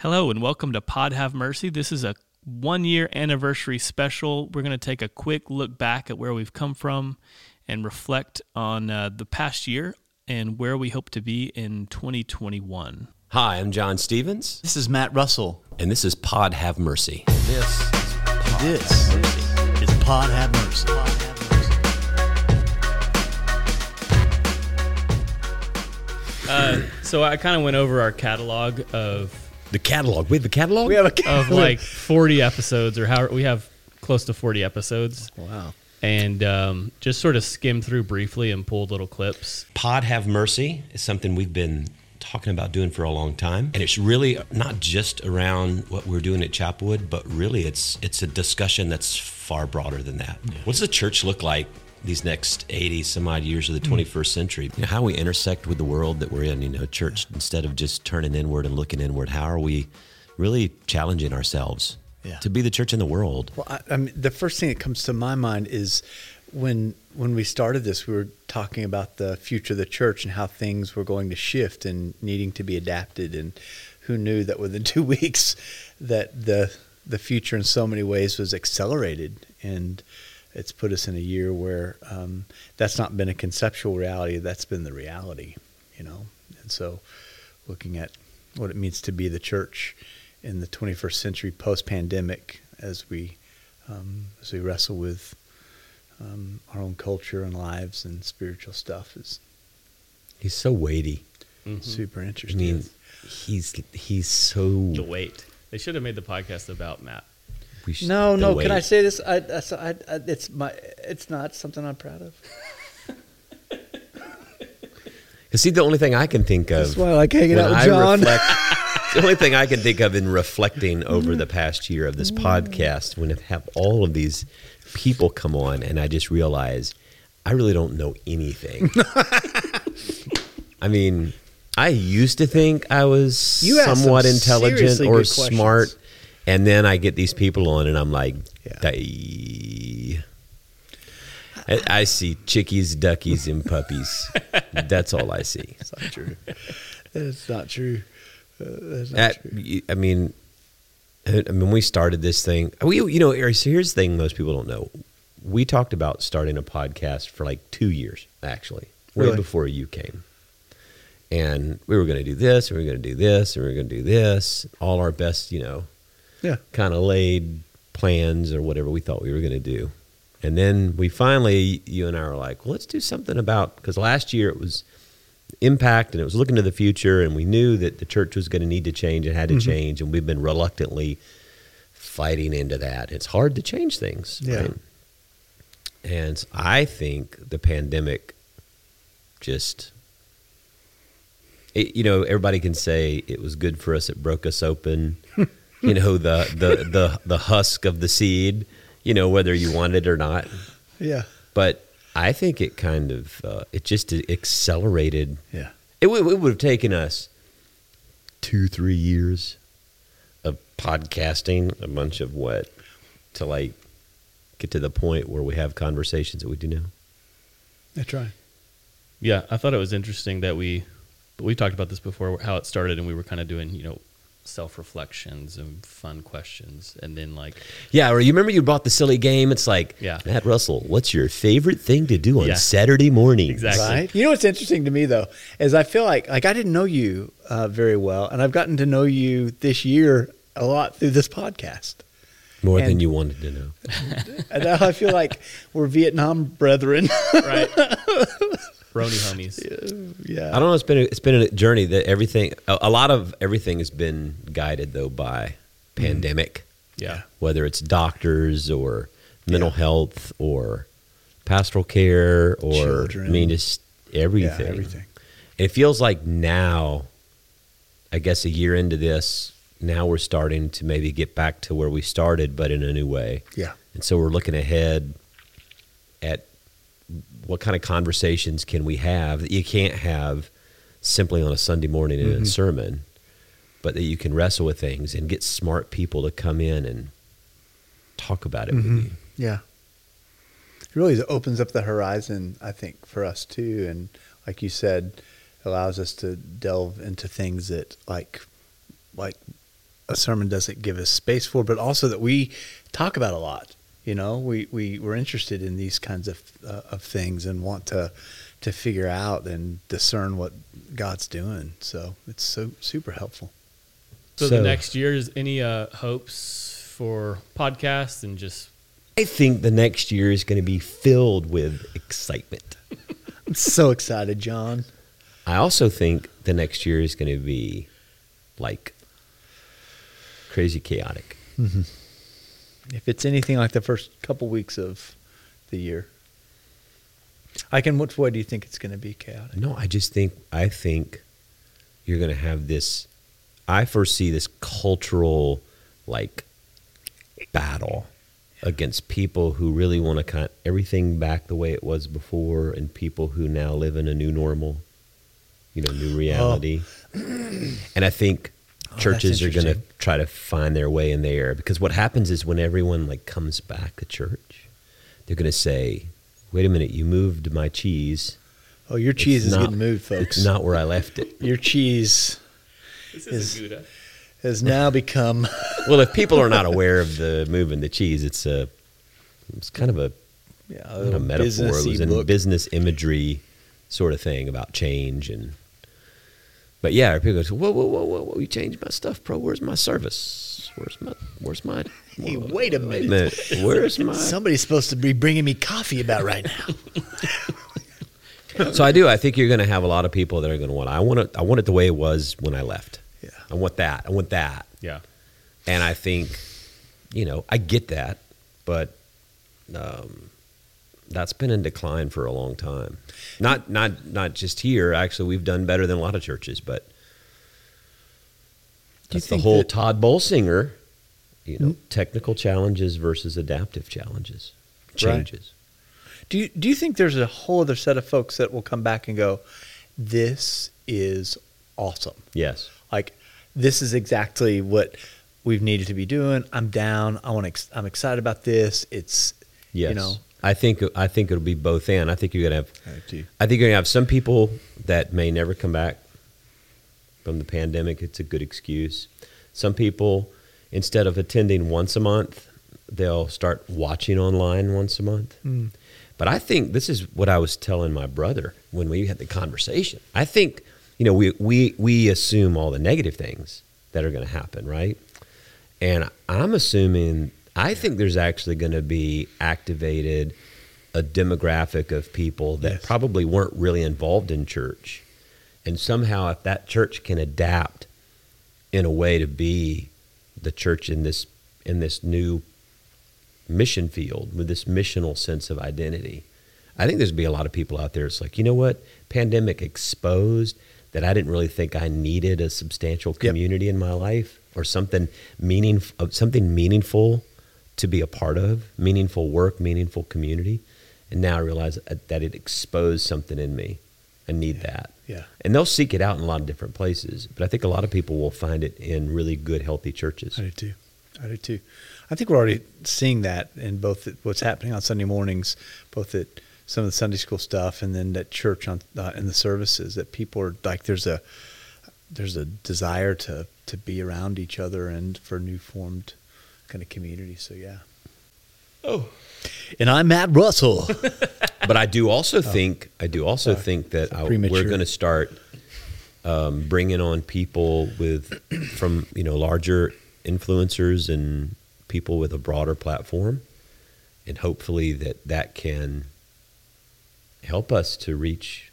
Hello and welcome to Pod Have Mercy. This is a one year anniversary special. We're going to take a quick look back at where we've come from and reflect on uh, the past year and where we hope to be in 2021. Hi, I'm John Stevens, This is Matt Russell. and this is Pod Have Mercy. This this is Pod Have Mercy. Uh, so I kind of went over our catalog of The catalog. We have the catalog? We have a catalog. of like 40 episodes or how we have close to 40 episodes wow. and um, just sort of skimmed through briefly and pulled little clips. Pod Have Mercy is something we've been talking about doing for a long time. And it's really not just around what we're doing at Chapelwood, but really it's it's a discussion that's far broader than that. What does the church look like these next 80 some odd years of the hmm. 21st century? You know, how we intersect with the world that we're in, you know, church instead of just turning inward and looking inward, how are we really challenging ourselves Yeah. to be the church in the world? Well, I, I mean, the first thing that comes to my mind is when when we started this, we were talking about the future of the church and how things were going to shift and needing to be adapted. And who knew that within two weeks, that the the future in so many ways was accelerated, and it's put us in a year where um, that's not been a conceptual reality. That's been the reality, you know. And so, looking at what it means to be the church in the 21st century post-pandemic as we um, as we wrestle with um, our own culture and lives and spiritual stuff is He's so weighty. super I interesting. mean, he's he's so. The weight. They should have made the podcast about Matt. We no, no. Can I say this? I, I, I, I, it's my. It's not something I'm proud of. 'Cause see, the only thing I can think of That's why I like hanging out with John. reflect, the only thing I can think of in reflecting over the past year of this mm. podcast, when I have all of these people come on, and I just realize I really don't know anything. I mean, I used to think I was somewhat some intelligent or smart, and then I get these people on, and I'm like, Yeah. I, I see chickies, duckies, and puppies. That's all I see. It's not true. That's not true. Uh, that's not That, true. I mean, I I mean, we started this thing. We, you know, so here's the thing: most people don't know. We talked about starting a podcast for like two years, actually, way Really? before you came. And we were going to do this, and we were going to do this, and we were going to do this. All our best, you know, Yeah. kind of laid plans or whatever we thought we were going to do. And then we finally, you and I were like, well, let's do something about, because last year it was impact and it was looking to the future, and we knew that the church was going to need to change and had to mm-hmm. change, and we've been reluctantly fighting into that. It's hard to change things. Yeah. And I think the pandemic just, it, you know, everybody can say it was good for us. It broke us open. you know, the, the, the, the husk of the seed, you know, whether you want it or not. Yeah. But I think it kind of, uh, it just accelerated. Yeah. It, would- it would have taken us two, three years of podcasting, a bunch of what, to like get to the point where we have conversations that we do now. That's right. Yeah, I thought it was interesting that we we talked about this before how it started and we were kind of doing, you know, self-reflections and fun questions and then like Yeah, or you remember you bought the silly game? It's like, Yeah. Matt Russell, what's your favorite thing to do on Yeah. Saturday morning? Exactly. Right. You know what's interesting to me though is I feel like like I didn't know you uh, very well, and I've gotten to know you this year a lot through this podcast. More than you wanted to know. And now I feel like we're Vietnam brethren. right. Rony homies. yeah. I don't know. It's been a, it's been a journey that everything. A, a lot of everything has been guided though by mm-hmm. pandemic, Yeah. whether it's doctors or mental Yeah. health or pastoral care or Children. I mean just everything. Yeah, everything. It feels like now, I guess a year into this, now we're starting to maybe get back to where we started, but in a new way. Yeah. And so we're looking ahead at what kind of conversations can we have that you can't have simply on a Sunday morning in a mm-hmm. sermon, but that you can wrestle with things and get smart people to come in and talk about it with mm-hmm. you. Yeah. It really opens up the horizon, I think, for us too. And like you said, allows us to delve into things that like like a sermon doesn't give us space for, but also that we talk about a lot. You know, we we we're interested in these kinds of uh, of things and want to to figure out and discern what God's doing. So it's so super helpful. So, the next year is any uh, hopes for podcasts and just I think the next year is going to be filled with excitement. I'm so excited, John. I also think the next year is going to be like crazy chaotic. If it's anything like the first couple weeks of the year, I can. Which way do you think it's going to be chaotic? No, I just think I think you're going to have this. I foresee this cultural like battle against people who really want to cut everything back the way it was before, and people who now live in a new normal, you know, new oh. reality. and I think Oh, churches are going to try to find their way in there because what happens is when everyone like comes back to church, they're going to say, "Wait a minute, you moved my cheese." Oh, your cheese It's is not- getting moved, folks. It's not where I left it. Your cheese this is is Gouda. has now become. Well, if people are not aware of the moving the cheese, it's a it's kind of a, Yeah, not a metaphor. It was a book. business imagery sort of thing about change and. But yeah, people go, whoa, whoa, whoa, whoa, whoa! You changed my stuff, bro. Where's my service? Where's my, where's my? Hey, wait a Wait minute. Where's my? Somebody's supposed to be bringing me coffee about right now. So I do. I think you're going to have a lot of people that are going to want. I want it. I want it the way it was when I left. Yeah. I want that. I want that. Yeah. And I think, you know, I get that, but um, that's been in decline for a long time. Not not not just here. Actually, we've done better than a lot of churches, but that's the whole that- Tod Bolsinger, you know, hmm? technical challenges versus adaptive challenges, changes. Do you do you think there's a whole other set of folks that will come back and go, "This is awesome"? Yes. Like this is exactly what we've needed to be doing. I'm down. I want to. Ex- I'm excited about this. It's Yes. you know. I think I think it'll be both and. I think you're gonna have I. I think you're gonna have some people that may never come back from the pandemic. It's a good excuse. Some people, instead of attending once a month, they'll start watching online once a month. Hmm. But I think this is what I was telling my brother when we had the conversation. I think you know we we we assume all the negative things that are going to happen, right? And I'm assuming I think there's actually going to be activated a demographic of people that Yes. probably weren't really involved in church. And somehow if that church can adapt in a way to be the church in this in this new mission field with this missional sense of identity. I think there's gonna be a lot of people out there. It's like, you know what? Pandemic exposed that I didn't really think I needed a substantial community in my life or something meaning something meaningful to be a part of, meaningful work, meaningful community. And now I realize that it exposed something in me. I need that. Yeah. And they'll seek it out in a lot of different places, but I think a lot of people will find it in really good, healthy churches. I do too. I do too. I think we're already seeing that in both what's happening on Sunday mornings, both at some of the Sunday school stuff, and then at church on uh, in the services. That people are like, there's a there's a desire to to be around each other and for new formed kind of community. So yeah. Oh. And I'm Matt Russell. but I do also think I do also think that I, we're going to start um, bringing on people with from you know larger influencers and people with a broader platform, and hopefully that that can help us to reach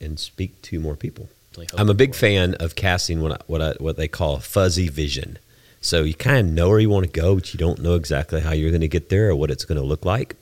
and speak to more people. I'm a big fan of casting what I, what I, what they call fuzzy vision. So you kind of know where you want to go, but you don't know exactly how you're going to get there or what it's going to look like.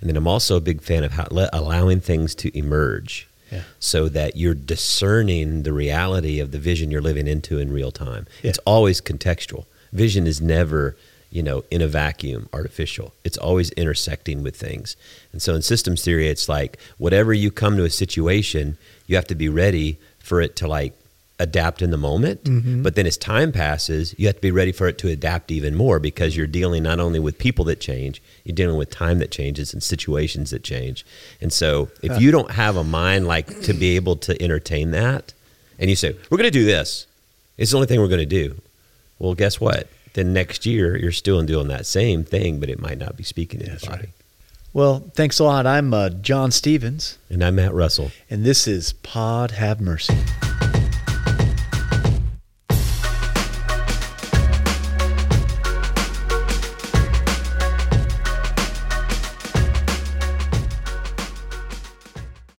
And then I'm also a big fan of how allowing things to emerge, Yeah. so that you're discerning the reality of the vision you're living into in real time. Yeah. It's always contextual. Vision is never, you know, in a vacuum, artificial. It's always intersecting with things. And so in systems theory, it's like whatever you come to a situation, you have to be ready for it to like adapt in the moment. But then as time passes, you have to be ready for it to adapt even more because you're dealing not only with people that change, you're dealing with time that changes and situations that change. And so if you don't have a mind like to be able to entertain that, and you say, we're going to do this, it's the only thing we're going to do. Well, guess what? Then next year you're still doing that same thing, but it might not be speaking to That's the right. Well, thanks a lot. I'm uh, John Stevens, And I'm Matt Russell. and this is Pod Have Mercy.